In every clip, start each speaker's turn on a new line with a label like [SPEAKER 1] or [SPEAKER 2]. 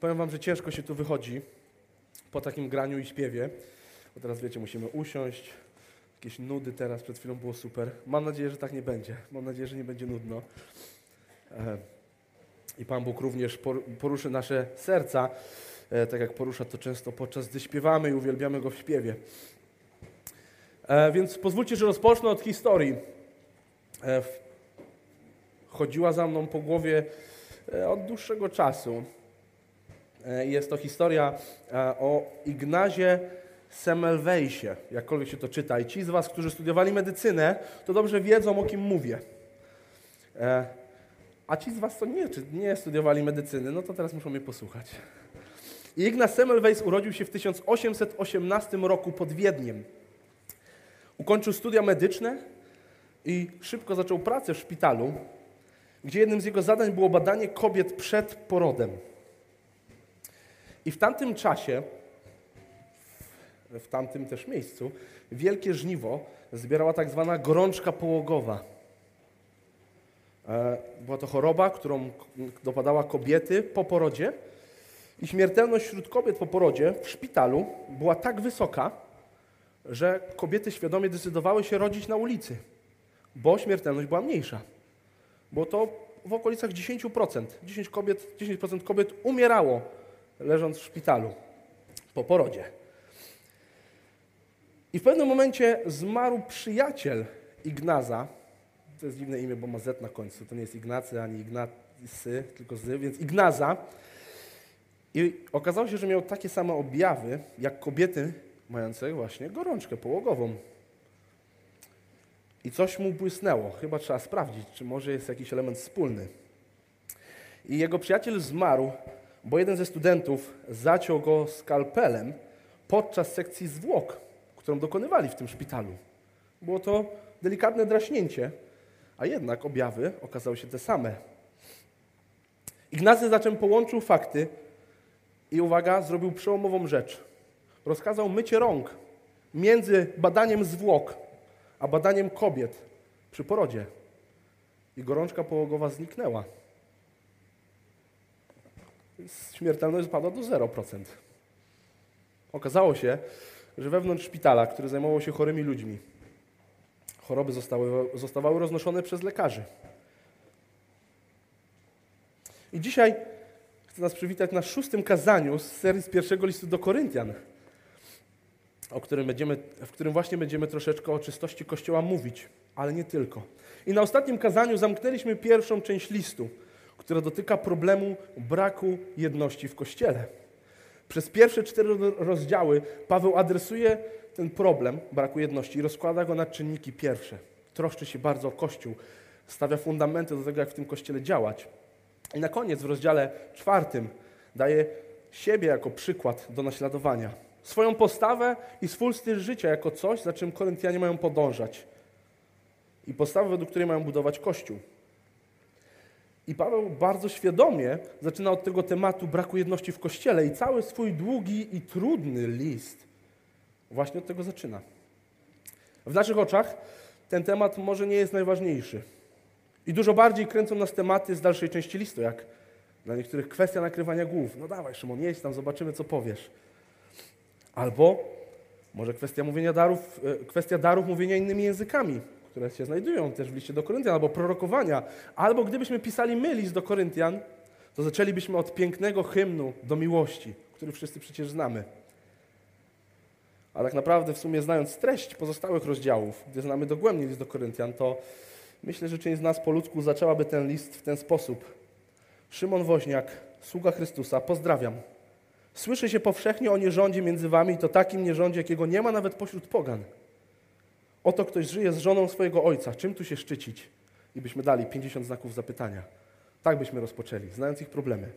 [SPEAKER 1] Powiem wam, że ciężko się tu wychodzi po takim graniu i śpiewie. Bo teraz wiecie, musimy usiąść. Jakieś nudy teraz, przed chwilą było super. Mam nadzieję, że tak nie będzie. Mam nadzieję, że nie będzie nudno. E, I Pan Bóg również por- poruszy nasze serca, e, tak jak porusza to często podczas gdy śpiewamy i uwielbiamy Go w śpiewie. E, Więc pozwólcie, że rozpocznę od historii. Chodziła za mną po głowie od dłuższego czasu. E, Jest to historia e, o Ignazie Semmelweisie, jakkolwiek się to czyta. I ci z Was, którzy studiowali medycynę, to dobrze wiedzą, o kim mówię. E, A ci z Was, co nie, nie studiowali medycyny, no to teraz muszą mnie posłuchać. Ignaz Semmelweis urodził się w 1818 roku pod Wiedniem. Ukończył studia medyczne i szybko zaczął pracę w szpitalu, gdzie jednym z jego zadań było badanie kobiet przed porodem. I w tamtym czasie, w tamtym też miejscu, wielkie żniwo zbierała tak zwana gorączka połogowa. E, Była to choroba, którą dopadała kobiety po porodzie i śmiertelność wśród kobiet po porodzie w szpitalu była tak wysoka, że kobiety świadomie decydowały się rodzić na ulicy, bo śmiertelność była mniejsza. Było to w okolicach 10%. 10 kobiet, 10% kobiet umierało leżąc w szpitalu po porodzie. I w pewnym momencie zmarł przyjaciel Ignaza. To jest dziwne imię, bo ma Z na końcu. To nie jest Ignacy ani Ignacy, tylko Z, więc Ignaza. I okazało się, że miał takie same objawy jak kobiety mające właśnie gorączkę połogową. I coś mu błysnęło. Chyba trzeba sprawdzić, czy może jest jakiś element wspólny. I jego przyjaciel zmarł, bo jeden ze studentów zaciął go skalpelem podczas sekcji zwłok, którą dokonywali w tym szpitalu. Było to delikatne draśnięcie, a jednak objawy okazały się te same. Ignacy zatem połączył fakty i uwaga, zrobił przełomową rzecz. Rozkazał mycie rąk między badaniem zwłok a badaniem kobiet przy porodzie. I gorączka połogowa zniknęła. Śmiertelność spadła do 0%. Okazało się, że wewnątrz szpitala, który zajmował się chorymi ludźmi, choroby zostały, zostawały roznoszone przez lekarzy. I dzisiaj chcę nas przywitać na szóstym kazaniu z serii z pierwszego listu do Koryntian, o którym będziemy, w którym właśnie będziemy troszeczkę o czystości Kościoła mówić, ale nie tylko. I na ostatnim kazaniu zamknęliśmy pierwszą część listu, która dotyka problemu braku jedności w Kościele. Przez pierwsze cztery rozdziały Paweł adresuje ten problem braku jedności i rozkłada go na czynniki pierwsze. Troszczy się bardzo o Kościół, stawia fundamenty do tego, jak w tym Kościele działać. I na koniec w rozdziale czwartym daje siebie jako przykład do naśladowania. Swoją postawę i swój styl życia jako coś, za czym Koryntianie mają podążać. I postawę, według której mają budować Kościół. I Paweł bardzo świadomie zaczyna od tego tematu braku jedności w Kościele i cały swój długi i trudny list właśnie od tego zaczyna. W naszych oczach ten temat może nie jest najważniejszy. I dużo bardziej kręcą nas tematy z dalszej części listu, jak dla niektórych kwestia nakrywania głów. No dawaj Szymon, jedź tam, zobaczymy co powiesz. Albo może kwestia mówienia darów, e, kwestia darów mówienia innymi językami, które się znajdują też w liście do Koryntian, albo prorokowania. Albo gdybyśmy pisali my list do Koryntian, to zaczęlibyśmy od pięknego hymnu do miłości, który wszyscy przecież znamy. A tak naprawdę w sumie znając treść pozostałych rozdziałów, gdy znamy dogłębnie list do Koryntian, to myślę, że część z nas po ludzku zaczęłaby ten list w ten sposób. Szymon Woźniak, sługa Chrystusa, pozdrawiam. Słyszy się powszechnie o nierządzie między wami i to takim nierządzie, jakiego nie ma nawet pośród pogan. Oto ktoś żyje z żoną swojego ojca. Czym tu się szczycić? I byśmy dali 50 znaków zapytania. Tak byśmy rozpoczęli, znając ich problemy.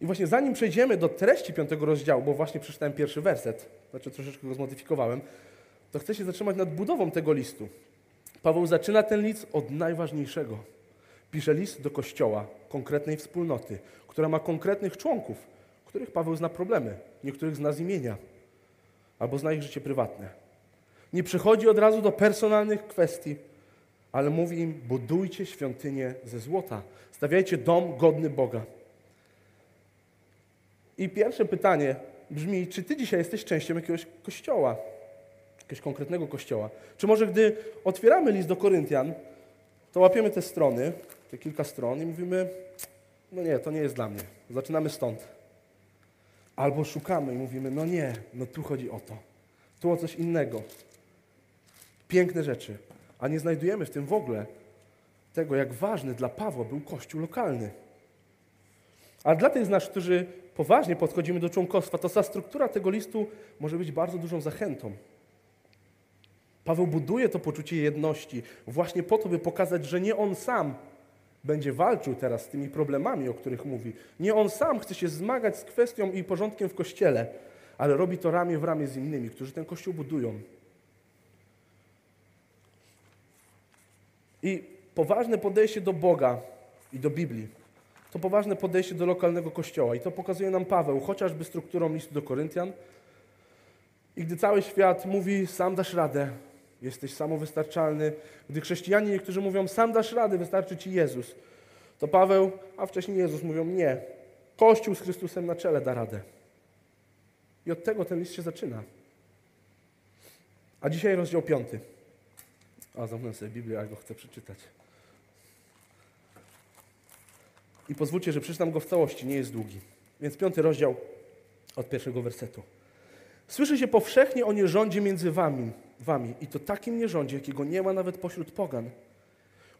[SPEAKER 1] I właśnie zanim przejdziemy do treści piątego rozdziału, bo właśnie przeczytałem pierwszy werset, znaczy troszeczkę go zmodyfikowałem, to chcę się zatrzymać nad budową tego listu. Paweł zaczyna ten list od najważniejszego. Pisze list do kościoła, konkretnej wspólnoty, która ma konkretnych członków, których Paweł zna problemy, niektórych zna z imienia, albo zna ich życie prywatne. Nie przychodzi od razu do personalnych kwestii, ale mówi im: budujcie świątynię ze złota, stawiajcie dom godny Boga. I pierwsze pytanie brzmi, czy ty dzisiaj jesteś częścią jakiegoś kościoła? Jakiegoś konkretnego kościoła? Czy może gdy otwieramy list do Koryntian, to łapiemy te strony, te kilka stron i mówimy, no nie, to nie jest dla mnie. Zaczynamy stąd. Albo szukamy i mówimy, no nie, no tu chodzi o to. Tu o coś innego. Piękne rzeczy. A nie znajdujemy w tym w ogóle tego, jak ważny dla Pawła był kościół lokalny. A dla tych z nas, którzy poważnie podchodzimy do członkostwa, to ta struktura tego listu może być bardzo dużą zachętą. Paweł buduje to poczucie jedności właśnie po to, by pokazać, że nie on sam będzie walczył teraz z tymi problemami, o których mówi. Nie on sam chce się zmagać z kwestią i porządkiem w kościele, ale robi to ramię w ramię z innymi, którzy ten kościół budują. I poważne podejście do Boga i do Biblii to poważne podejście do lokalnego kościoła. I to pokazuje nam Paweł, chociażby strukturą listu do Koryntian. I gdy cały świat mówi, sam dasz radę, jesteś samowystarczalny, gdy chrześcijanie niektórzy mówią, sam dasz radę, wystarczy ci Jezus, to Paweł, a wcześniej Jezus mówią, nie, Kościół z Chrystusem na czele da radę. I od tego ten list się zaczyna. A dzisiaj rozdział piąty. A, zamknę sobie Biblię, a go chcę przeczytać. I pozwólcie, że przeczytam go w całości, nie jest długi. Więc piąty rozdział od pierwszego wersetu. Słyszy się powszechnie o nierządzie między wami, wami i to takim nierządzie, jakiego nie ma nawet pośród pogan.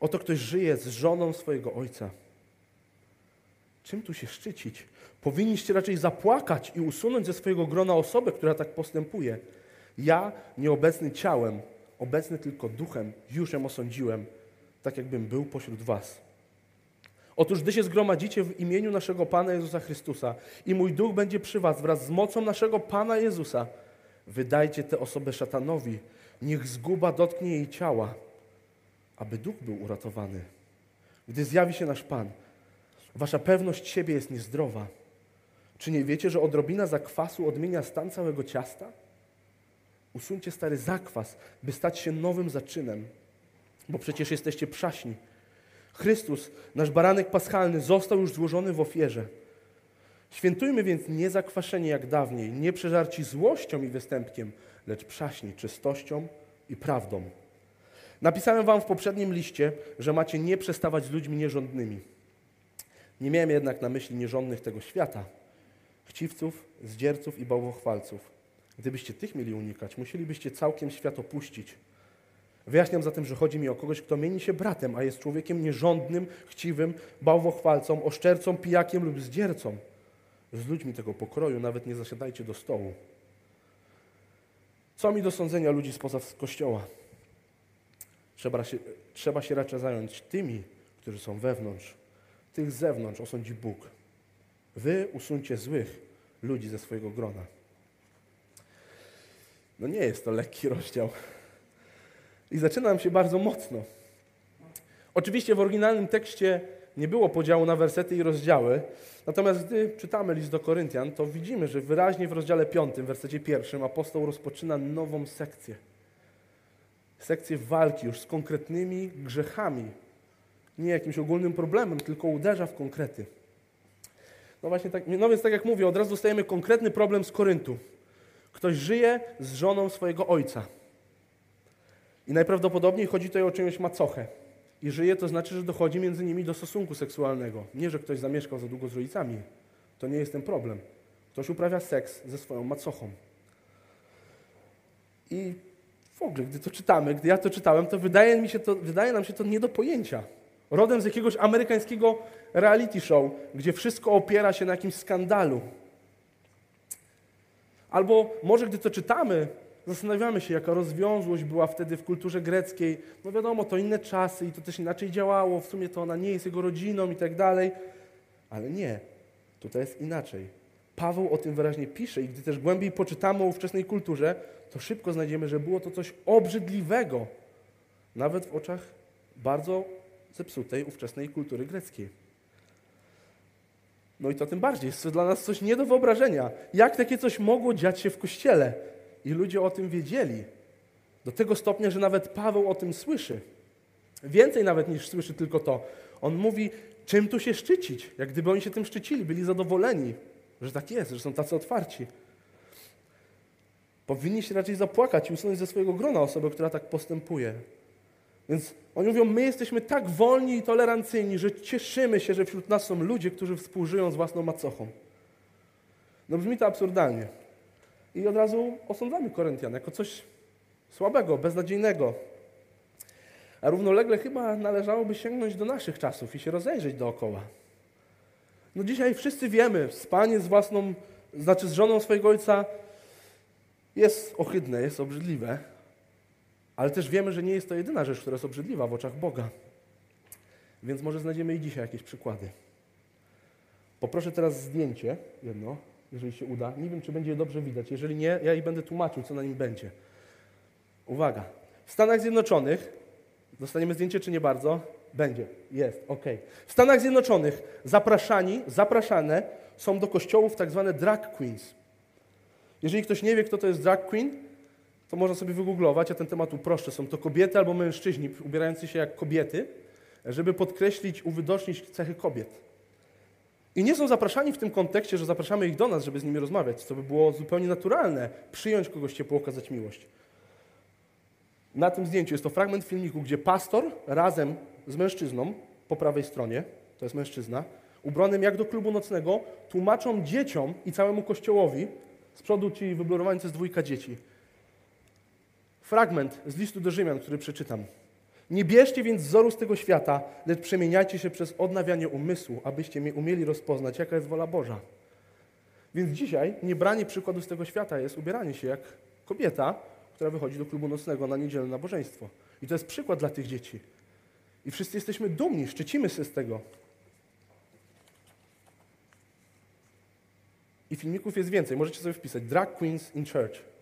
[SPEAKER 1] Oto ktoś żyje z żoną swojego ojca. Czym tu się szczycić? Powinniście raczej zapłakać i usunąć ze swojego grona osobę, która tak postępuje. Ja, nieobecny ciałem, obecny tylko duchem, już ją osądziłem, tak jakbym był pośród was. Otóż gdy się zgromadzicie w imieniu naszego Pana Jezusa Chrystusa i mój duch będzie przy was wraz z mocą naszego Pana Jezusa, wydajcie tę osobę szatanowi, niech zguba dotknie jej ciała, aby duch był uratowany. Gdy zjawi się nasz Pan, wasza pewność siebie jest niezdrowa. Czy nie wiecie, że odrobina zakwasu odmienia stan całego ciasta? Usuńcie stary zakwas, by stać się nowym zaczynem, bo przecież jesteście przaśni. Chrystus, nasz baranek paschalny, został już złożony w ofierze. Świętujmy więc nie zakwaszeni jak dawniej, nie przeżarci złością i występkiem, lecz przaśni czystością i prawdą. Napisałem wam w poprzednim liście, że macie nie przestawać z ludźmi nierządnymi. Nie miałem jednak na myśli nierządnych tego świata, chciwców, zdzierców i bałwochwalców. Gdybyście tych mieli unikać, musielibyście całkiem świat opuścić. Wyjaśniam zatem, że chodzi mi o kogoś, kto mieni się bratem, a jest człowiekiem nierządnym, chciwym, bałwochwalcą, oszczercą, pijakiem lub zdziercą. Z ludźmi tego pokroju nawet nie zasiadajcie do stołu. Co mi do sądzenia ludzi spoza kościoła? Trzeba się, trzeba się raczej zająć tymi, którzy są wewnątrz. Tych z zewnątrz osądzi Bóg. Wy usuńcie złych ludzi ze swojego grona. No nie jest to lekki rozdział. I zaczynam się bardzo mocno. Oczywiście w oryginalnym tekście nie było podziału na wersety i rozdziały, natomiast gdy czytamy list do Koryntian, to widzimy, że wyraźnie w rozdziale 5, w wersecie pierwszym, apostoł rozpoczyna nową sekcję. Sekcję walki już z konkretnymi grzechami. Nie jakimś ogólnym problemem, tylko uderza w konkrety. No właśnie tak, no więc tak jak mówię, od razu dostajemy konkretny problem z Koryntu. Ktoś żyje z żoną swojego ojca. I najprawdopodobniej chodzi tutaj o czyjąś macochę. I żyje to znaczy, że dochodzi między nimi do stosunku seksualnego. Nie, że ktoś zamieszkał za długo z rodzicami. To nie jest ten problem. Ktoś uprawia seks ze swoją macochą. I w ogóle, gdy to czytamy, gdy ja to czytałem, to wydaje, mi się to, wydaje nam się to nie do pojęcia. Rodem z jakiegoś amerykańskiego reality show, gdzie wszystko opiera się na jakimś skandalu. Albo może gdy to czytamy, Zastanawiamy się, jaka rozwiązłość była wtedy w kulturze greckiej. No wiadomo, to inne czasy i to też inaczej działało, w sumie to ona nie jest jego rodziną i tak dalej. Ale nie, tutaj jest inaczej. Paweł o tym wyraźnie pisze i gdy też głębiej poczytamy o ówczesnej kulturze, to szybko znajdziemy, że było to coś obrzydliwego, nawet w oczach bardzo zepsutej ówczesnej kultury greckiej. No i to tym bardziej jest to dla nas coś nie do wyobrażenia. Jak takie coś mogło dziać się w kościele? I ludzie o tym wiedzieli. Do tego stopnia, że nawet Paweł o tym słyszy. Więcej nawet niż słyszy tylko to. On mówi, czym tu się szczycić? Jak gdyby oni się tym szczycili, byli zadowoleni. że tak jest, że są tacy otwarci. Powinniście raczej zapłakać i usunąć ze swojego grona osobę, która tak postępuje. Więc oni mówią, my jesteśmy tak wolni i tolerancyjni, że cieszymy się, że wśród nas są ludzie, którzy współżyją z własną macochą. No brzmi to absurdalnie. I od razu osądzamy Koryntian jako coś słabego, beznadziejnego. A równolegle chyba należałoby sięgnąć do naszych czasów i się rozejrzeć dookoła. No dzisiaj wszyscy wiemy, spanie z własną, znaczy z żoną swojego ojca jest ohydne, jest obrzydliwe, ale też wiemy, że nie jest to jedyna rzecz, która jest obrzydliwa w oczach Boga. Więc może znajdziemy i dzisiaj jakieś przykłady. Poproszę teraz zdjęcie, jedno, jeżeli się uda. Nie wiem, czy będzie je dobrze widać. Jeżeli nie, ja i będę tłumaczył, co na nim będzie. Uwaga. W Stanach Zjednoczonych, dostaniemy zdjęcie, czy nie bardzo? Będzie, jest, ok. W Stanach Zjednoczonych zapraszani, zapraszane są do kościołów tak zwane drag queens. Jeżeli ktoś nie wie, kto to jest drag queen, to można sobie wygooglować, ja ten temat uproszczę. Są to kobiety albo mężczyźni ubierający się jak kobiety, żeby podkreślić, uwydocznić cechy kobiet. I nie są zapraszani w tym kontekście, że zapraszamy ich do nas, żeby z nimi rozmawiać, co by było zupełnie naturalne, przyjąć kogoś ciepło, okazać miłość. Na tym zdjęciu jest to fragment filmiku, gdzie pastor razem z mężczyzną po prawej stronie, to jest mężczyzna, ubranym jak do klubu nocnego, tłumaczą dzieciom i całemu kościołowi, z przodu ci wyblurowani to jest dwójka dzieci. Fragment z listu do Rzymian, który przeczytam. Nie bierzcie więc wzoru z tego świata, lecz przemieniajcie się przez odnawianie umysłu, abyście mi umieli rozpoznać, jaka jest wola Boża. Więc dzisiaj niebranie przykładu z tego świata jest ubieranie się jak kobieta, która wychodzi do klubu nocnego na niedzielne nabożeństwo. I to jest przykład dla tych dzieci. I wszyscy jesteśmy dumni, szczycimy się z tego. I filmików jest więcej. Możecie sobie wpisać Drag Queens in Church.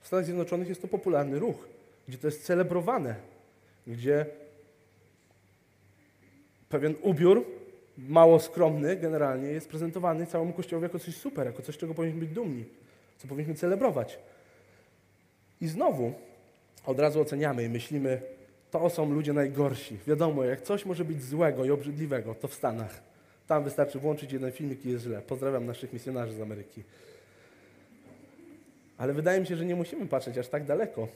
[SPEAKER 1] W Stanach Zjednoczonych jest to popularny ruch, gdzie to jest celebrowane, gdzie pewien ubiór, mało skromny generalnie, jest prezentowany całemu Kościołowi jako coś super, jako coś, czego powinniśmy być dumni, co powinniśmy celebrować. I znowu od razu oceniamy i myślimy, to są ludzie najgorsi. Wiadomo, jak coś może być złego i obrzydliwego, to w Stanach. Tam wystarczy włączyć jeden filmik i jest źle. Pozdrawiam naszych misjonarzy z Ameryki. Ale wydaje mi się, że nie musimy patrzeć aż tak daleko.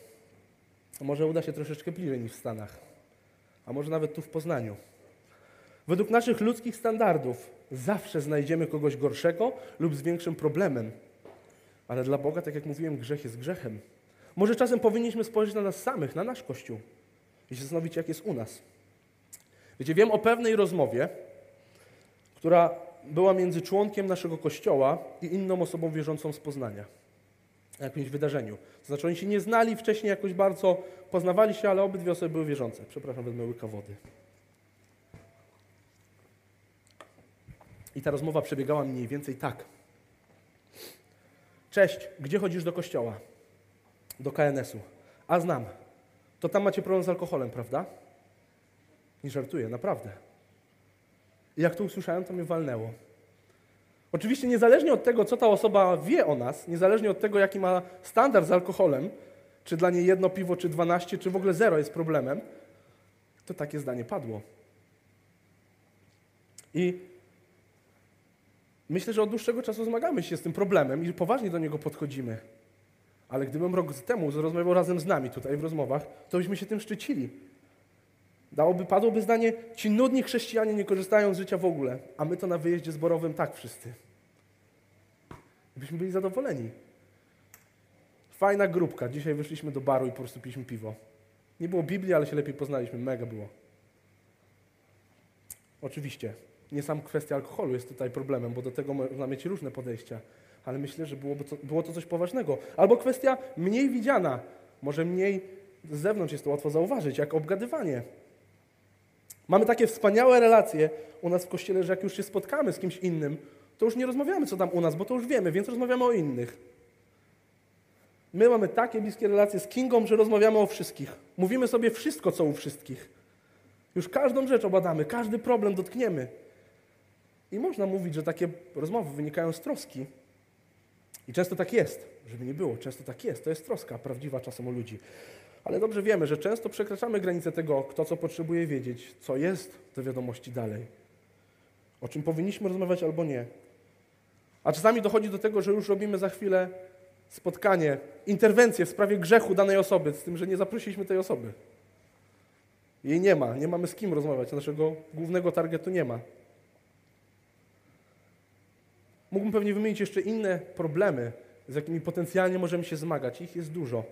[SPEAKER 1] Może uda się troszeczkę bliżej niż w Stanach, a może nawet tu w Poznaniu. Według naszych ludzkich standardów zawsze znajdziemy kogoś gorszego lub z większym problemem. Ale dla Boga, tak jak mówiłem, grzech jest grzechem. Może czasem powinniśmy spojrzeć na nas samych, na nasz Kościół i się zastanowić, jak jest u nas. Wiecie, wiem o pewnej rozmowie, która była między członkiem naszego Kościoła i inną osobą wierzącą z Poznania. Na jakimś wydarzeniu. To znaczy oni się nie znali wcześniej jakoś bardzo, poznawali się, ale obydwie osoby były wierzące. Przepraszam, wezmę łyka wody. I ta rozmowa przebiegała mniej więcej tak. Cześć, gdzie chodzisz do kościoła? Do KNS-u. A znam. To tam macie problem z alkoholem, prawda? Nie żartuję, naprawdę. I jak to usłyszałem, to mnie walnęło. Oczywiście niezależnie od tego, co ta osoba wie o nas, niezależnie od tego, jaki ma standard z alkoholem, czy dla niej jedno piwo, czy dwanaście, czy w ogóle zero jest problemem, to takie zdanie padło. I myślę, że od dłuższego czasu zmagamy się z tym problemem i poważnie do niego podchodzimy. Ale gdybym rok temu rozmawiał razem z nami tutaj w rozmowach, to byśmy się tym szczycili. Dałoby, padłoby zdanie, ci nudni chrześcijanie nie korzystają z życia w ogóle, a my to na wyjeździe zborowym tak wszyscy. Byśmy byli zadowoleni. Fajna grupka. Dzisiaj wyszliśmy do baru i po prostu piliśmy piwo. Nie było Biblii, ale się lepiej poznaliśmy. Mega było. Oczywiście, nie sam kwestia alkoholu jest tutaj problemem, bo do tego można mieć różne podejścia, ale myślę, że byłoby to, było to coś poważnego. Albo kwestia mniej widziana, może mniej z zewnątrz jest to łatwo zauważyć, jak obgadywanie. Mamy takie wspaniałe relacje u nas w kościele, że jak już się spotkamy z kimś innym, to już nie rozmawiamy, co tam u nas, bo to już wiemy, więc rozmawiamy o innych. My mamy takie bliskie relacje z Kingą, że rozmawiamy o wszystkich. Mówimy sobie wszystko, co u wszystkich. Już każdą rzecz obadamy, każdy problem dotkniemy. I można mówić, że takie rozmowy wynikają z troski. I często tak jest, żeby nie było, często tak jest. To jest troska prawdziwa czasem o ludzi. Ale dobrze wiemy, że często przekraczamy granice tego, kto co potrzebuje wiedzieć, co jest do wiadomości dalej, o czym powinniśmy rozmawiać albo nie. A czasami dochodzi do tego, że już robimy za chwilę spotkanie, interwencję w sprawie grzechu danej osoby, z tym, że nie zaprosiliśmy tej osoby. Jej nie ma, nie mamy z kim rozmawiać, naszego głównego targetu nie ma. Mógłbym pewnie wymienić jeszcze inne problemy, z jakimi potencjalnie możemy się zmagać. Ich jest dużo.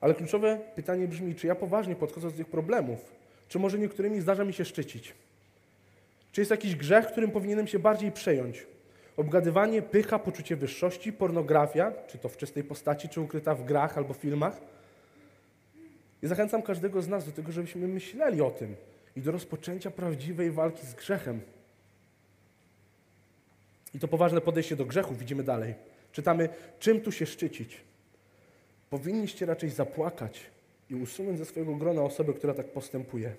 [SPEAKER 1] Ale kluczowe pytanie brzmi, czy ja poważnie podchodzę do tych problemów, czy może niektórymi zdarza mi się szczycić? Czy jest jakiś grzech, którym powinienem się bardziej przejąć? Obgadywanie, pycha, poczucie wyższości, pornografia, czy to w czystej postaci, czy ukryta w grach albo filmach. I zachęcam każdego z nas do tego, żebyśmy myśleli o tym i do rozpoczęcia prawdziwej walki z grzechem. I to poważne podejście do grzechu widzimy dalej. Czytamy, czym tu się szczycić. Powinniście raczej zapłakać i usunąć ze swojego grona osobę, która tak postępuje.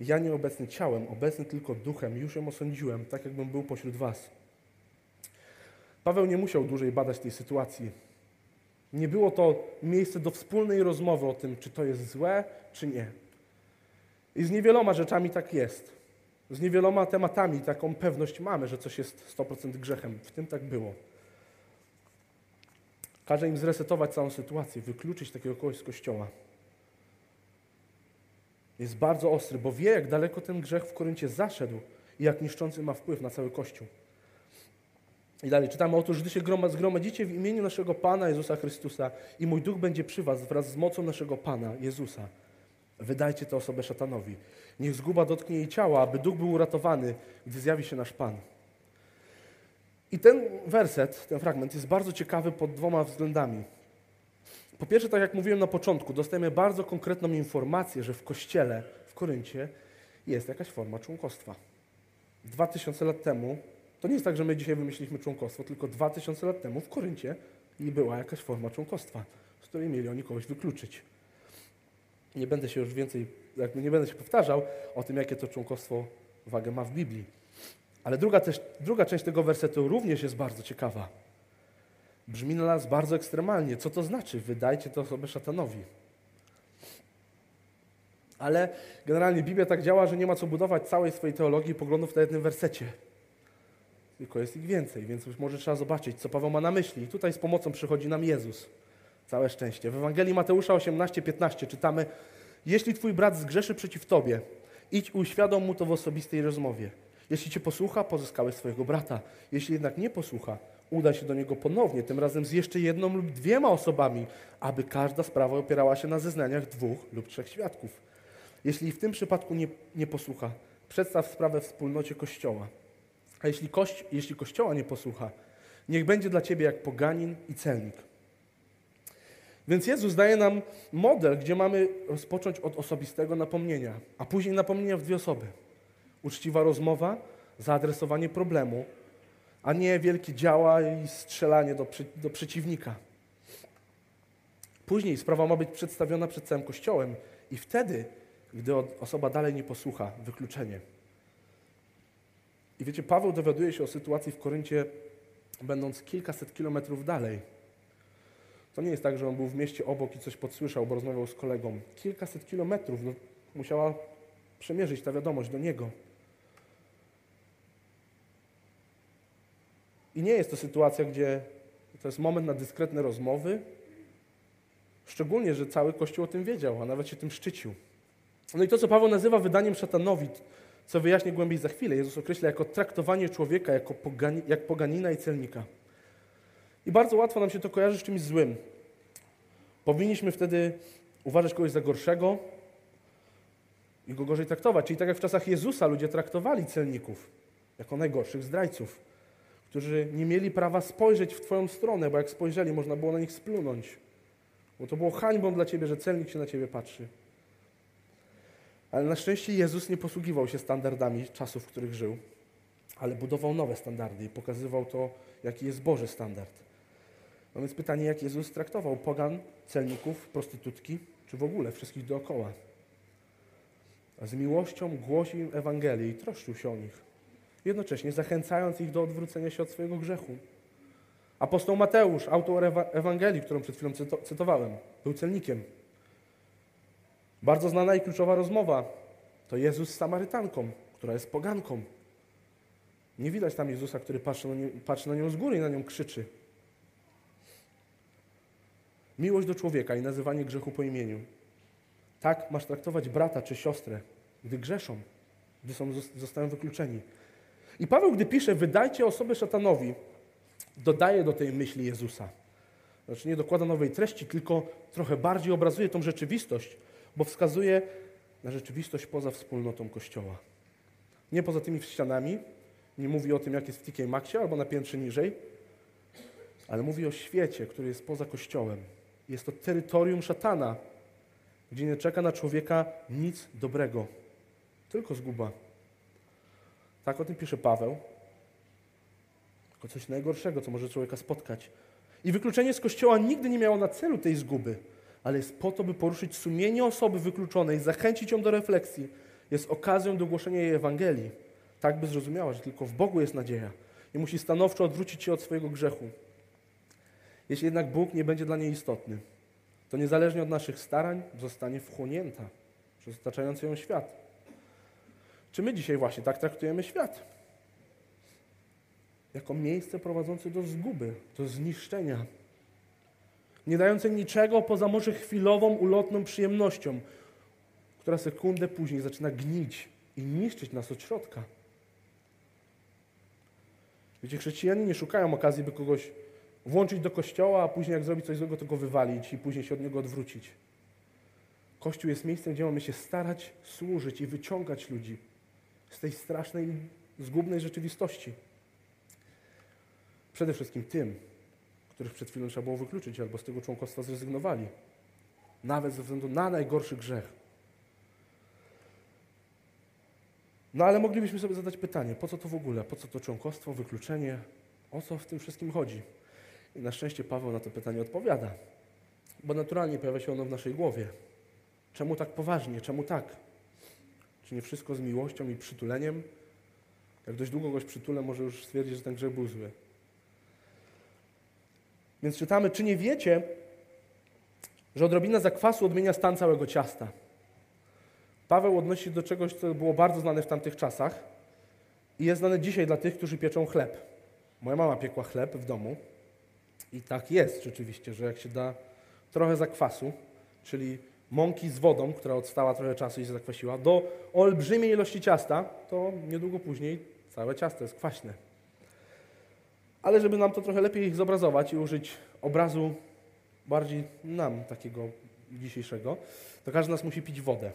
[SPEAKER 1] Ja nieobecny ciałem, obecny tylko duchem, już ją osądziłem, tak jakbym był pośród was. Paweł nie musiał dłużej badać tej sytuacji. Nie było to miejsce do wspólnej rozmowy o tym, czy to jest złe, czy nie. I z niewieloma rzeczami tak jest. Z niewieloma tematami taką pewność mamy, że coś jest 100% grzechem. W tym tak było. Każe im zresetować całą sytuację, wykluczyć takiego kogoś z kościoła. Jest bardzo ostry, bo wie, jak daleko ten grzech w Koryncie zaszedł i jak niszczący ma wpływ na cały Kościół. I dalej czytamy, otóż gdy się zgromadzicie w imieniu naszego Pana Jezusa Chrystusa i mój duch będzie przy was wraz z mocą naszego Pana Jezusa. Wydajcie tę osobę szatanowi. Niech zguba dotknie jej ciała, aby duch był uratowany, gdy zjawi się nasz Pan. I ten werset, ten fragment jest bardzo ciekawy pod dwoma względami. Po pierwsze, tak jak mówiłem na początku, dostajemy bardzo konkretną informację, że w kościele w Koryncie jest jakaś forma członkostwa. Dwa tysiące lat temu, to nie jest tak, że my dzisiaj wymyśliliśmy członkostwo, tylko dwa tysiące lat temu w Koryncie była jakaś forma członkostwa, z której mieli oni kogoś wykluczyć. Nie będę się już więcej, jakby nie będę się powtarzał o tym, jakie to członkostwo wagę ma w Biblii. Ale druga, też, druga część tego wersetu również jest bardzo ciekawa. Brzmi na nas bardzo ekstremalnie. Co to znaczy? Wydajcie to osobę szatanowi. Ale generalnie Biblia tak działa, że nie ma co budować całej swojej teologii i poglądów na jednym wersecie. Tylko jest ich więcej, więc już może trzeba zobaczyć, co Paweł ma na myśli. I tutaj z pomocą przychodzi nam Jezus. Całe szczęście. W Ewangelii Mateusza 18:15 czytamy: Jeśli twój brat zgrzeszy przeciw tobie, idź uświadom mu to w osobistej rozmowie. Jeśli cię posłucha, pozyskałeś swojego brata. Jeśli jednak nie posłucha, uda się do niego ponownie, tym razem z jeszcze jedną lub dwiema osobami, aby każda sprawa opierała się na zeznaniach dwóch lub trzech świadków. Jeśli w tym przypadku nie, nie posłucha, przedstaw sprawę wspólnocie Kościoła. A jeśli, kości, jeśli Kościoła nie posłucha, niech będzie dla ciebie jak poganin i celnik. Więc Jezus daje nam model, gdzie mamy rozpocząć od osobistego napomnienia, a później napomnienia w dwie osoby. Uczciwa rozmowa, zaadresowanie problemu, a nie wielkie działa i strzelanie do, do przeciwnika. Później sprawa ma być przedstawiona przed całym Kościołem i wtedy, gdy osoba dalej nie posłucha, wykluczenie. I wiecie, Paweł dowiaduje się o sytuacji w Koryncie, będąc kilkaset kilometrów dalej. To nie jest tak, że on był w mieście obok i coś podsłyszał, bo rozmawiał z kolegą. Kilkaset kilometrów no, musiała przemierzyć ta wiadomość do niego. I nie jest to sytuacja, gdzie to jest moment na dyskretne rozmowy, szczególnie, że cały Kościół o tym wiedział, a nawet się tym szczycił. No i to, co Paweł nazywa wydaniem szatanowi, co wyjaśnię głębiej za chwilę, Jezus określa jako traktowanie człowieka jako pogani, jak poganina i celnika. I bardzo łatwo nam się to kojarzy z czymś złym. Powinniśmy wtedy uważać kogoś za gorszego i go gorzej traktować. Czyli tak jak w czasach Jezusa ludzie traktowali celników jako najgorszych zdrajców którzy nie mieli prawa spojrzeć w Twoją stronę, bo jak spojrzeli, można było na nich splunąć. Bo to było hańbą dla Ciebie, że celnik się na Ciebie patrzy. Ale na szczęście Jezus nie posługiwał się standardami czasów, w których żył, ale budował nowe standardy i pokazywał to, jaki jest Boży standard. No więc pytanie, jak Jezus traktował pogan, celników, prostytutki, czy w ogóle wszystkich dookoła. A z miłością głosił Ewangelię i troszczył się o nich jednocześnie zachęcając ich do odwrócenia się od swojego grzechu. Apostoł Mateusz, autor Ewangelii, którą przed chwilą cytowałem, był celnikiem. Bardzo znana i kluczowa rozmowa to Jezus z Samarytanką, która jest poganką. Nie widać tam Jezusa, który patrzy na, nie, patrzy na nią z góry i na nią krzyczy. Miłość do człowieka i nazywanie grzechu po imieniu. Tak masz traktować brata czy siostrę, gdy grzeszą, gdy są, zostają wykluczeni. I Paweł, gdy pisze, wydajcie osobę szatanowi, dodaje do tej myśli Jezusa. Znaczy nie dokłada nowej treści, tylko trochę bardziej obrazuje tą rzeczywistość, bo wskazuje na rzeczywistość poza wspólnotą Kościoła. Nie poza tymi ścianami, nie mówi o tym, jak jest w TK Maxie albo na piętrze niżej, ale mówi o świecie, który jest poza Kościołem. Jest to terytorium szatana, gdzie nie czeka na człowieka nic dobrego, tylko zguba. Tak o tym pisze Paweł. Tylko coś najgorszego, co może człowieka spotkać. I wykluczenie z Kościoła nigdy nie miało na celu tej zguby, ale jest po to, by poruszyć sumienie osoby wykluczonej, zachęcić ją do refleksji. Jest okazją do głoszenia jej Ewangelii. Tak by zrozumiała, że tylko w Bogu jest nadzieja i musi stanowczo odwrócić się od swojego grzechu. Jeśli jednak Bóg nie będzie dla niej istotny, to niezależnie od naszych starań zostanie wchłonięta przez otaczający ją świat. Czy my dzisiaj właśnie tak traktujemy świat? Jako miejsce prowadzące do zguby, do zniszczenia, nie dające niczego poza może chwilową, ulotną przyjemnością, która sekundę później zaczyna gnić i niszczyć nas od środka. Wiecie, chrześcijanie nie szukają okazji, by kogoś włączyć do kościoła, a później jak zrobi coś złego, to go wywalić i później się od niego odwrócić. Kościół jest miejscem, gdzie mamy się starać, służyć i wyciągać ludzi z tej strasznej, zgubnej rzeczywistości. Przede wszystkim tym, których przed chwilą trzeba było wykluczyć albo z tego członkostwa zrezygnowali. Nawet ze względu na najgorszy grzech. No ale moglibyśmy sobie zadać pytanie, po co to w ogóle? Po co to członkostwo, wykluczenie? O co w tym wszystkim chodzi? I na szczęście Paweł na to pytanie odpowiada, bo naturalnie pojawia się ono w naszej głowie. Czemu tak poważnie? Czemu tak? Czy nie wszystko z miłością i przytuleniem? Jak dość długo goś przytulę, może już stwierdzić, że ten grzech był zły. Więc czytamy, czy nie wiecie, że odrobina zakwasu odmienia stan całego ciasta? Paweł odnosi się do czegoś, co było bardzo znane w tamtych czasach i jest znane dzisiaj dla tych, którzy pieczą chleb. Moja mama piekła chleb w domu i tak jest rzeczywiście, że jak się da trochę zakwasu, czyli mąki z wodą, która odstała trochę czasu i się zakwasiła, do olbrzymiej ilości ciasta, to niedługo później całe ciasto jest kwaśne. Ale żeby nam to trochę lepiej zobrazować i użyć obrazu bardziej nam takiego dzisiejszego, to każdy z nas musi pić wodę.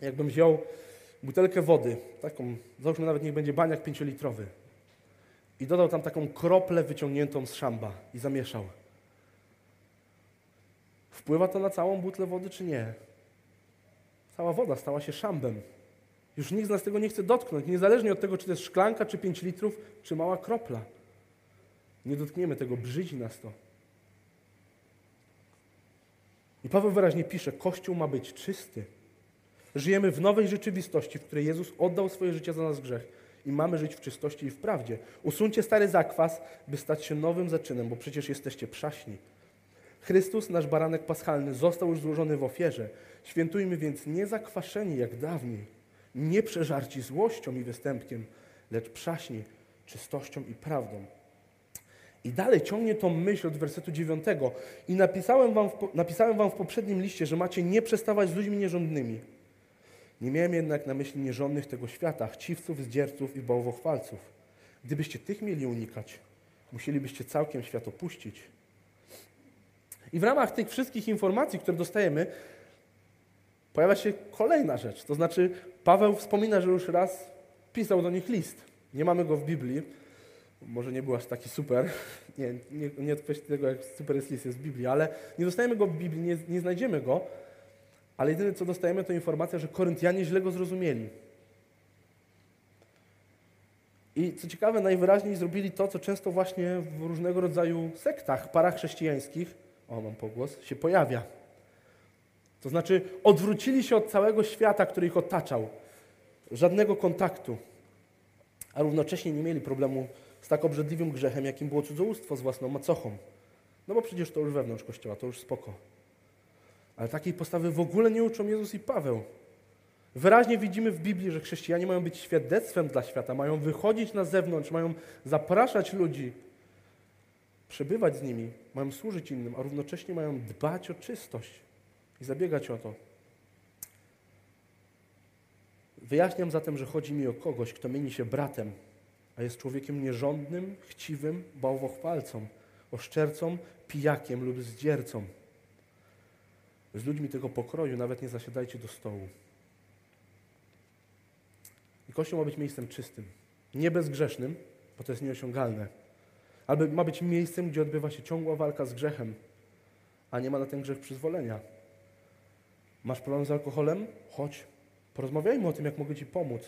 [SPEAKER 1] Jakbym wziął butelkę wody, taką, załóżmy nawet niech będzie baniak pięciolitrowy i dodał tam taką kroplę wyciągniętą z szamba i zamieszał. Wpływa to na całą butlę wody, czy nie? Cała woda stała się szambem. Już nikt z nas tego nie chce dotknąć, niezależnie od tego, czy to jest szklanka, czy 5 litrów, czy mała kropla. Nie dotkniemy tego, brzydzi nas to. I Paweł wyraźnie pisze: Kościół ma być czysty. Żyjemy w nowej rzeczywistości, w której Jezus oddał swoje życie za nas grzech i mamy żyć w czystości i w prawdzie. Usuńcie stary zakwas, by stać się nowym zaczynem, bo przecież jesteście przaśni. Chrystus, nasz baranek paschalny, został już złożony w ofierze. Świętujmy więc nie zakwaszeni jak dawniej, nie przeżarci złością i występkiem, lecz przaśni czystością i prawdą. I dalej ciągnie tą myśl od wersetu 9. I napisałem wam, w, napisałem wam w poprzednim liście, że macie nie przestawać z ludźmi nierządnymi. Nie miałem jednak na myśli nierządnych tego świata, chciwców, zdzierców i bałwochwalców. Gdybyście tych mieli unikać, musielibyście całkiem świat opuścić. I w ramach tych wszystkich informacji, które dostajemy, pojawia się kolejna rzecz. To znaczy, Paweł wspomina, że już raz pisał do nich list. Nie mamy go w Biblii. Może nie był aż taki super. Nie, nie, nie tego, jak super jest list jest w Biblii, ale nie dostajemy go w Biblii, nie, nie znajdziemy go. Ale jedyne, co dostajemy, to informacja, że Koryntianie źle go zrozumieli. I co ciekawe, najwyraźniej zrobili to, co często właśnie w różnego rodzaju sektach parachrześcijańskich o mam pogłos, się pojawia. To znaczy odwrócili się od całego świata, który ich otaczał. Żadnego kontaktu. A równocześnie nie mieli problemu z tak obrzydliwym grzechem, jakim było cudzołóstwo z własną macochą. No bo przecież to już wewnątrz Kościoła, to już spoko. Ale takiej postawy w ogóle nie uczą Jezus i Paweł. Wyraźnie widzimy w Biblii, że chrześcijanie mają być świadectwem dla świata, mają wychodzić na zewnątrz, mają zapraszać ludzi, przebywać z nimi, mają służyć innym, a równocześnie mają dbać o czystość i zabiegać o to. Wyjaśniam zatem, że chodzi mi o kogoś, kto mieni się bratem, a jest człowiekiem nierządnym, chciwym, bałwochwalcą, oszczercą, pijakiem lub zdziercą. Z ludźmi tego pokroju nawet nie zasiadajcie do stołu. I Kościół ma być miejscem czystym, nie bezgrzesznym, bo to jest nieosiągalne, ma być miejscem, gdzie odbywa się ciągła walka z grzechem, a nie ma na ten grzech przyzwolenia. Masz problem z alkoholem? Chodź, porozmawiajmy o tym, jak mogę Ci pomóc,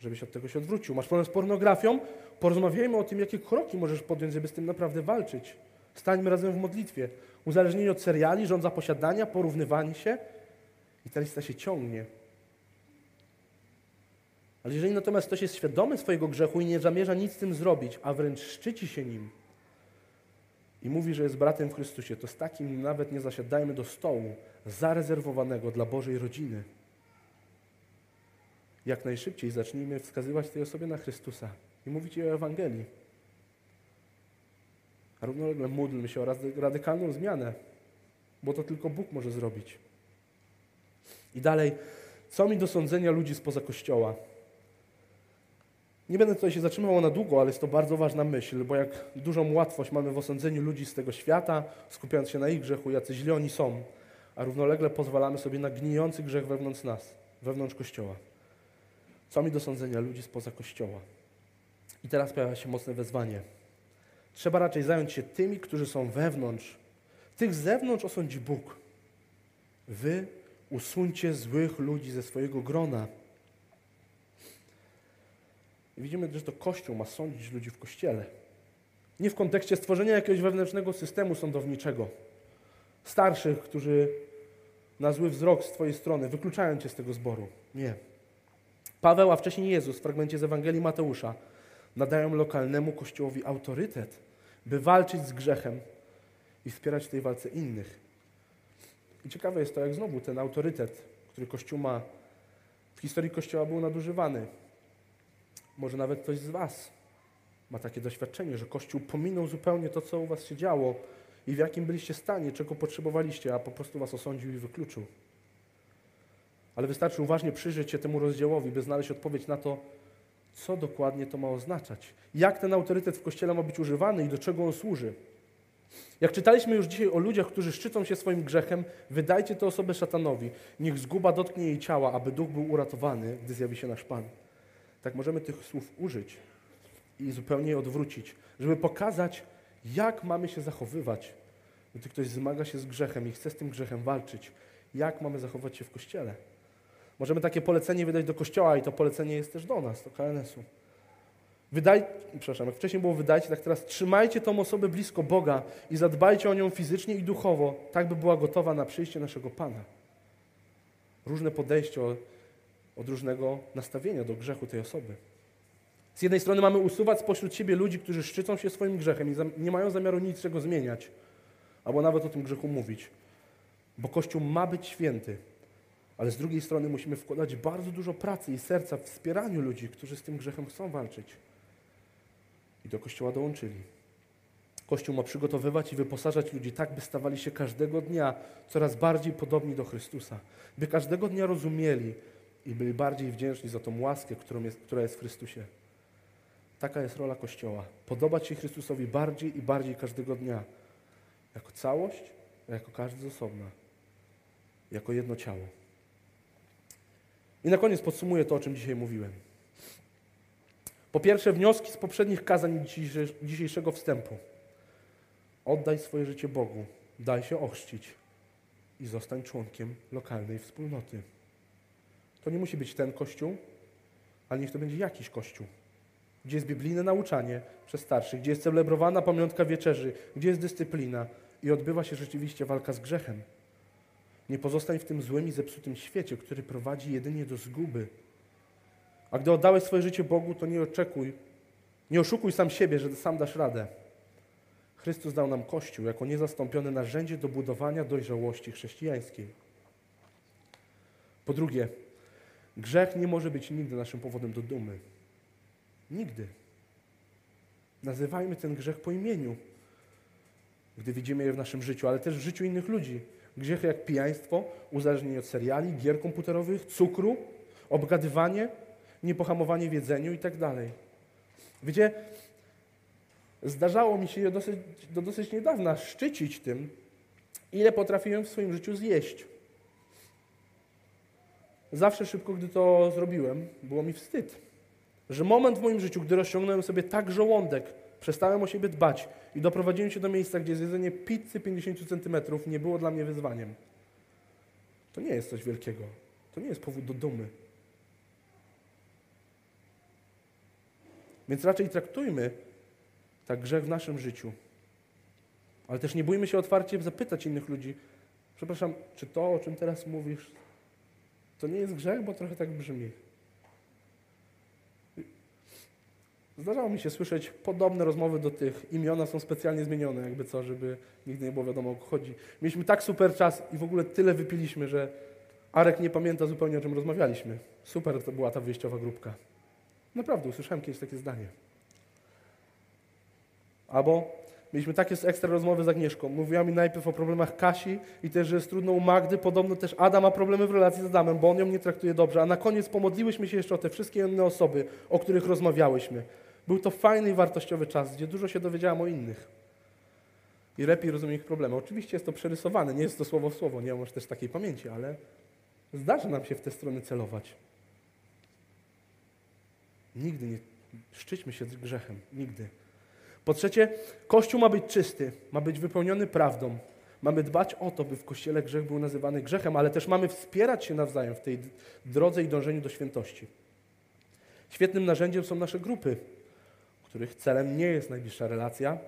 [SPEAKER 1] żebyś od tego się odwrócił. Masz problem z pornografią? Porozmawiajmy o tym, jakie kroki możesz podjąć, żeby z tym naprawdę walczyć. Stańmy razem w modlitwie. Uzależnieni od seriali, rządza posiadania, porównywanie się i ta lista się ciągnie. Ale jeżeli natomiast ktoś jest świadomy swojego grzechu i nie zamierza nic z tym zrobić, a wręcz szczyci się nim i mówi, że jest bratem w Chrystusie, to z takim nawet nie zasiadajmy do stołu zarezerwowanego dla Bożej rodziny. Jak najszybciej zacznijmy wskazywać tej osobie na Chrystusa i mówić jej o Ewangelii. A równolegle módlmy się o radykalną zmianę, bo to tylko Bóg może zrobić. I dalej, co mi do sądzenia ludzi spoza Kościoła? Nie będę tutaj się zatrzymywał na długo, ale jest to bardzo ważna myśl, bo jak dużą łatwość mamy w osądzeniu ludzi z tego świata, skupiając się na ich grzechu, jacy źli oni są, a równolegle pozwalamy sobie na gnijący grzech wewnątrz nas, wewnątrz Kościoła. Co mi do sądzenia ludzi spoza Kościoła? I teraz pojawia się mocne wezwanie. Trzeba raczej zająć się tymi, którzy są wewnątrz. Tych z zewnątrz osądzi Bóg. Wy usuńcie złych ludzi ze swojego grona. I widzimy, że to Kościół ma sądzić ludzi w Kościele. Nie w kontekście stworzenia jakiegoś wewnętrznego systemu sądowniczego. Starszych, którzy na zły wzrok z Twojej strony wykluczają Cię z tego zboru. Nie. Paweł, a wcześniej Jezus w fragmencie z Ewangelii Mateusza nadają lokalnemu kościołowi autorytet, by walczyć z grzechem i wspierać w tej walce innych. I ciekawe jest to, jak znowu ten autorytet, który Kościół ma, w historii Kościoła był nadużywany. Może nawet ktoś z Was ma takie doświadczenie, że Kościół pominął zupełnie to, co u Was się działo i w jakim byliście stanie, czego potrzebowaliście, a po prostu Was osądził i wykluczył. Ale wystarczy uważnie przyjrzeć się temu rozdziałowi, by znaleźć odpowiedź na to, co dokładnie to ma oznaczać. Jak ten autorytet w Kościele ma być używany i do czego on służy. Jak czytaliśmy już dzisiaj o ludziach, którzy szczycą się swoim grzechem, wydajcie tę osobę szatanowi. Niech zguba dotknie jej ciała, aby duch był uratowany, gdy zjawi się nasz Pan. Tak możemy tych słów użyć i zupełnie je odwrócić, żeby pokazać, jak mamy się zachowywać, gdy ktoś zmaga się z grzechem i chce z tym grzechem walczyć. Jak mamy zachować się w Kościele. Możemy takie polecenie wydać do Kościoła i to polecenie jest też do nas, do KNS-u. Wydaj, przepraszam, jak wcześniej było wydajcie, tak teraz trzymajcie tą osobę blisko Boga i zadbajcie o nią fizycznie i duchowo, tak by była gotowa na przyjście naszego Pana. Różne podejście od, różnego nastawienia do grzechu tej osoby. Z jednej strony mamy usuwać spośród siebie ludzi, którzy szczycą się swoim grzechem i nie mają zamiaru niczego zmieniać, albo nawet o tym grzechu mówić. Bo Kościół ma być święty, ale z drugiej strony musimy wkładać bardzo dużo pracy i serca w wspieraniu ludzi, którzy z tym grzechem chcą walczyć. I do Kościoła dołączyli. Kościół ma przygotowywać i wyposażać ludzi tak, by stawali się każdego dnia coraz bardziej podobni do Chrystusa. By każdego dnia rozumieli i byli bardziej wdzięczni za tą łaskę, jest, która jest w Chrystusie. Taka jest rola Kościoła. Podobać się Chrystusowi bardziej i bardziej każdego dnia. Jako całość, a jako każdy z osobna. Jako jedno ciało. I na koniec podsumuję to, o czym dzisiaj mówiłem. Po pierwsze, wnioski z poprzednich kazań dzisiejszego wstępu. Oddaj swoje życie Bogu, daj się ochrzcić i zostań członkiem lokalnej wspólnoty. To nie musi być ten kościół, ale niech to będzie jakiś kościół, gdzie jest biblijne nauczanie przez starszych, gdzie jest celebrowana pamiątka wieczerzy, gdzie jest dyscyplina i odbywa się rzeczywiście walka z grzechem. Nie pozostań w tym złym i zepsutym świecie, który prowadzi jedynie do zguby. A gdy oddałeś swoje życie Bogu, to nie oczekuj, nie oszukuj sam siebie, że sam dasz radę. Chrystus dał nam Kościół jako niezastąpione narzędzie do budowania dojrzałości chrześcijańskiej. Po drugie, Grzech nie może być nigdy naszym powodem do dumy. Nigdy. Nazywajmy ten grzech po imieniu, gdy widzimy je w naszym życiu, ale też w życiu innych ludzi. Grzechy jak pijaństwo, uzależnienie od seriali, gier komputerowych, cukru, obgadywanie, niepohamowanie w jedzeniu i tak dalej. Wiecie, zdarzało mi się dosyć, do dosyć niedawna szczycić tym, ile potrafiłem w swoim życiu zjeść. Zawsze szybko, gdy to zrobiłem, było mi wstyd. Że moment w moim życiu, gdy rozciągnąłem sobie tak żołądek, przestałem o siebie dbać i doprowadziłem się do miejsca, gdzie zjedzenie pizzy 50 cm nie było dla mnie wyzwaniem. To nie jest coś wielkiego. To nie jest powód do dumy. Więc raczej traktujmy tak grzech w naszym życiu. Ale też nie bójmy się otwarcie zapytać innych ludzi, przepraszam, czy to, o czym teraz mówisz, to nie jest grzech, bo trochę tak brzmi. Zdarzało mi się słyszeć podobne rozmowy do tych. Imiona są specjalnie zmienione, jakby co, żeby nigdy nie było wiadomo o co chodzi. Mieliśmy tak super czas i w ogóle tyle wypiliśmy, że Arek nie pamięta zupełnie o czym rozmawialiśmy. Super to była ta wyjściowa grupka. Naprawdę, usłyszałem kiedyś takie zdanie. Albo mieliśmy takie ekstra rozmowy z Agnieszką. Mówiła mi najpierw o problemach Kasi i też, że jest trudno u Magdy. Podobno też Ada ma problemy w relacji z Adamem, bo on ją nie traktuje dobrze. A na koniec pomodliłyśmy się jeszcze o te wszystkie inne osoby, o których rozmawiałyśmy. Był to fajny i wartościowy czas, gdzie dużo się dowiedziałam o innych. I lepiej rozumiem ich problemy. Oczywiście jest to przerysowane, nie jest to słowo w słowo, nie masz też takiej pamięci, ale zdarza nam się w te strony celować. Nigdy nie szczyćmy się z grzechem. Nigdy. Po trzecie, Kościół ma być czysty, ma być wypełniony prawdą. Mamy dbać o to, by w Kościele grzech był nazywany grzechem, ale też mamy wspierać się nawzajem w tej drodze i dążeniu do świętości. Świetnym narzędziem są nasze grupy, których celem nie jest najbliższa relacja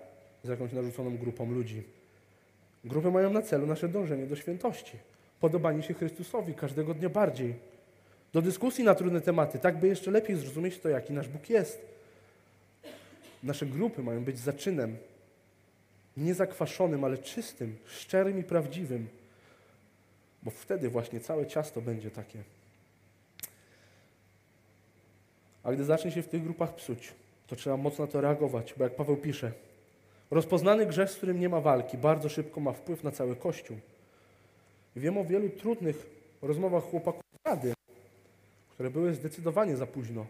[SPEAKER 1] z jakąś narzuconą grupą ludzi. Grupy mają na celu nasze dążenie do świętości, podobanie się Chrystusowi każdego dnia bardziej. Do dyskusji na trudne tematy, tak by jeszcze lepiej zrozumieć to, jaki nasz Bóg jest. Nasze grupy mają być zaczynem, nie zakwaszonym, ale czystym, szczerym i prawdziwym, bo wtedy właśnie całe ciasto będzie takie. A gdy zacznie się w tych grupach psuć, to trzeba mocno na to reagować, bo jak Paweł pisze, rozpoznany grzech, z którym nie ma walki, bardzo szybko ma wpływ na cały Kościół. Wiem o wielu trudnych rozmowach chłopaków rady, które były zdecydowanie za późno.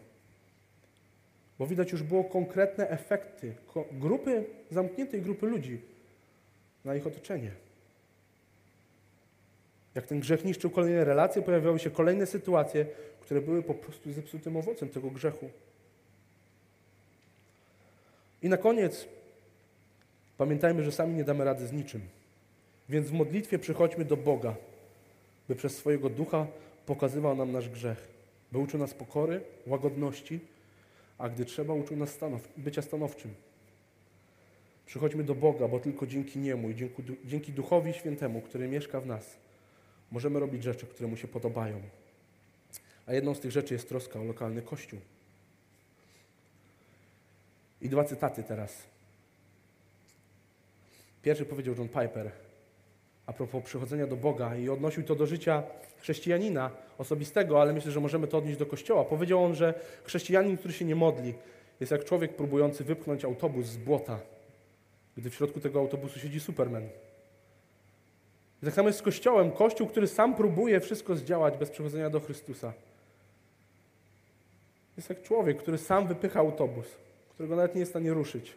[SPEAKER 1] Bo widać już było konkretne efekty grupy, zamkniętej grupy ludzi na ich otoczenie. Jak ten grzech niszczył kolejne relacje, pojawiały się kolejne sytuacje, które były po prostu zepsutym owocem tego grzechu. I na koniec pamiętajmy, że sami nie damy rady z niczym. Więc w modlitwie przychodźmy do Boga, by przez swojego ducha pokazywał nam nasz grzech, by uczył nas pokory, łagodności, a gdy trzeba, uczył nas stanow bycia stanowczym. Przychodźmy do Boga, bo tylko dzięki Niemu i dzięki, dzięki Duchowi Świętemu, który mieszka w nas, możemy robić rzeczy, które Mu się podobają. A jedną z tych rzeczy jest troska o lokalny kościół. I dwa cytaty teraz. Pierwszy powiedział John Piper a propos przychodzenia do Boga i odnosił to do życia chrześcijanina osobistego, ale myślę, że możemy to odnieść do Kościoła. Powiedział on, że chrześcijanin, który się nie modli, jest jak człowiek próbujący wypchnąć autobus z błota, gdy w środku tego autobusu siedzi Superman. I tak samo jest z Kościołem. Kościół, który sam próbuje wszystko zdziałać bez przychodzenia do Chrystusa. Jest jak człowiek, który sam wypycha autobus, którego nawet nie jest w stanie ruszyć,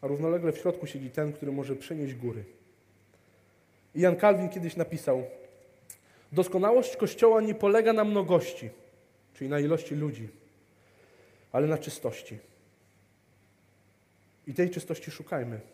[SPEAKER 1] a równolegle w środku siedzi ten, który może przenieść góry. Jan Kalwin kiedyś napisał: Doskonałość Kościoła nie polega na mnogości, czyli na ilości ludzi, ale na czystości. I tej czystości szukajmy.